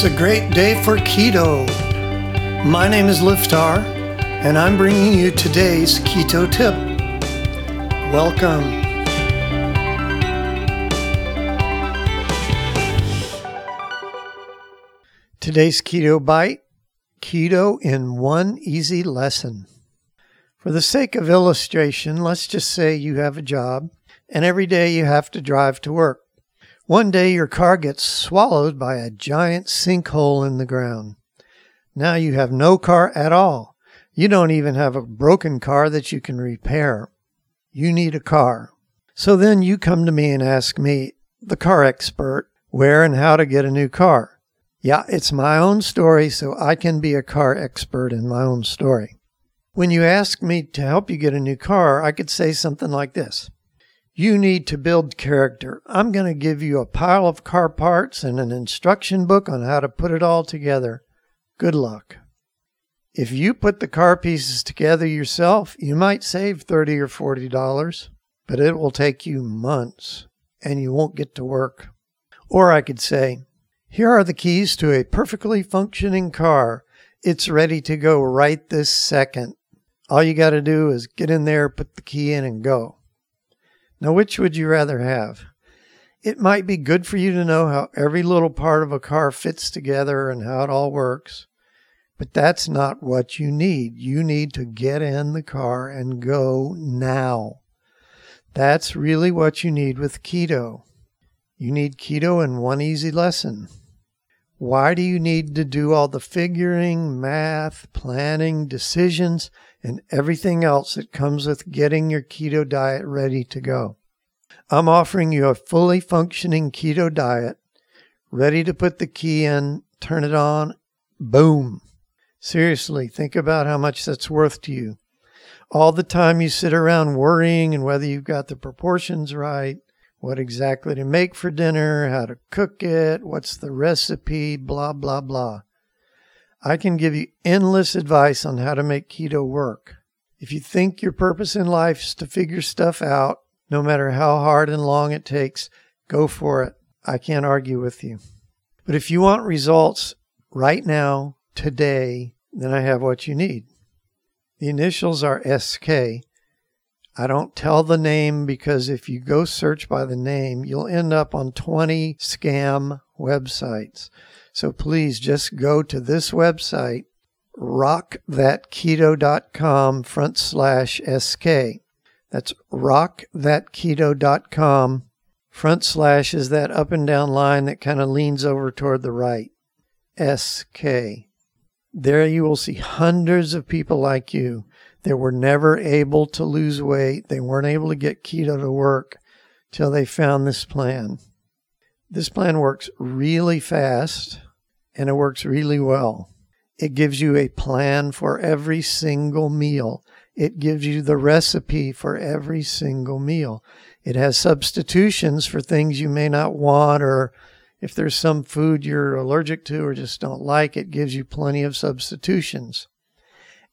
It's a great day for keto. My name is Liftar, and I'm bringing you today's keto tip. Welcome. Today's keto bite keto in one easy lesson. For the sake of illustration, let's just say you have a job and every day you have to drive to work. One day your car gets swallowed by a giant sinkhole in the ground. Now you have no car at all. You don't even have a broken car that you can repair. You need a car. So then you come to me and ask me, the car expert, where and how to get a new car. Yeah, it's my own story, so I can be a car expert in my own story. When you ask me to help you get a new car, I could say something like this you need to build character. I'm going to give you a pile of car parts and an instruction book on how to put it all together. Good luck. If you put the car pieces together yourself, you might save 30 or 40 dollars, but it will take you months and you won't get to work. Or I could say, here are the keys to a perfectly functioning car. It's ready to go right this second. All you got to do is get in there, put the key in, and go. Now, which would you rather have? It might be good for you to know how every little part of a car fits together and how it all works, but that's not what you need. You need to get in the car and go now. That's really what you need with keto. You need keto in one easy lesson. Why do you need to do all the figuring, math, planning, decisions, and everything else that comes with getting your keto diet ready to go? I'm offering you a fully functioning keto diet, ready to put the key in, turn it on, boom. Seriously, think about how much that's worth to you. All the time you sit around worrying and whether you've got the proportions right, what exactly to make for dinner, how to cook it, what's the recipe, blah, blah, blah. I can give you endless advice on how to make keto work. If you think your purpose in life is to figure stuff out, no matter how hard and long it takes, go for it. I can't argue with you. But if you want results right now, today, then I have what you need. The initials are SK, I don't tell the name because if you go search by the name, you'll end up on 20 scam websites. So please just go to this website, rockthatketo.com front slash SK. That's rockthatketo.com front slash is that up and down line that kind of leans over toward the right. SK. There you will see hundreds of people like you they were never able to lose weight. They weren't able to get keto to work till they found this plan. This plan works really fast and it works really well. It gives you a plan for every single meal. It gives you the recipe for every single meal. It has substitutions for things you may not want, or if there's some food you're allergic to or just don't like, it gives you plenty of substitutions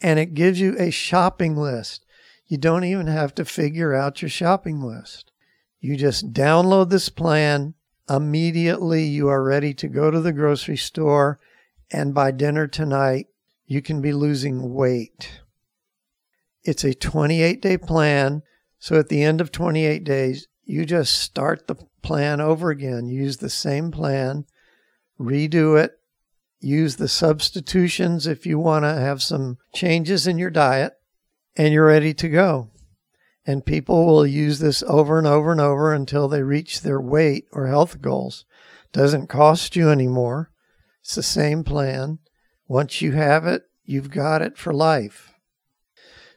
and it gives you a shopping list. You don't even have to figure out your shopping list. You just download this plan. Immediately, you are ready to go to the grocery store, and by dinner tonight, you can be losing weight. It's a 28 day plan. So at the end of 28 days, you just start the plan over again. Use the same plan, redo it, use the substitutions if you want to have some changes in your diet, and you're ready to go. And people will use this over and over and over until they reach their weight or health goals. Doesn't cost you anymore. It's the same plan. Once you have it, you've got it for life.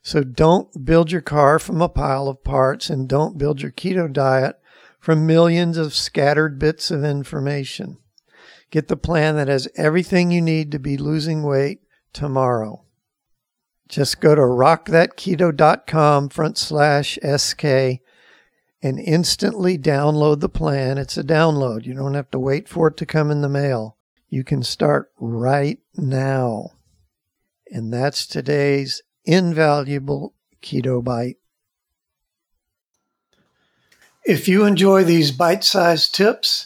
So don't build your car from a pile of parts and don't build your keto diet from millions of scattered bits of information. Get the plan that has everything you need to be losing weight tomorrow. Just go to rockthatketo.com front slash SK and instantly download the plan. It's a download. You don't have to wait for it to come in the mail. You can start right now. And that's today's invaluable Keto Bite. If you enjoy these bite sized tips,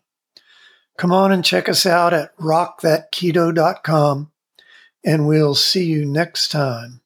Come on and check us out at rockthatketo.com, and we'll see you next time.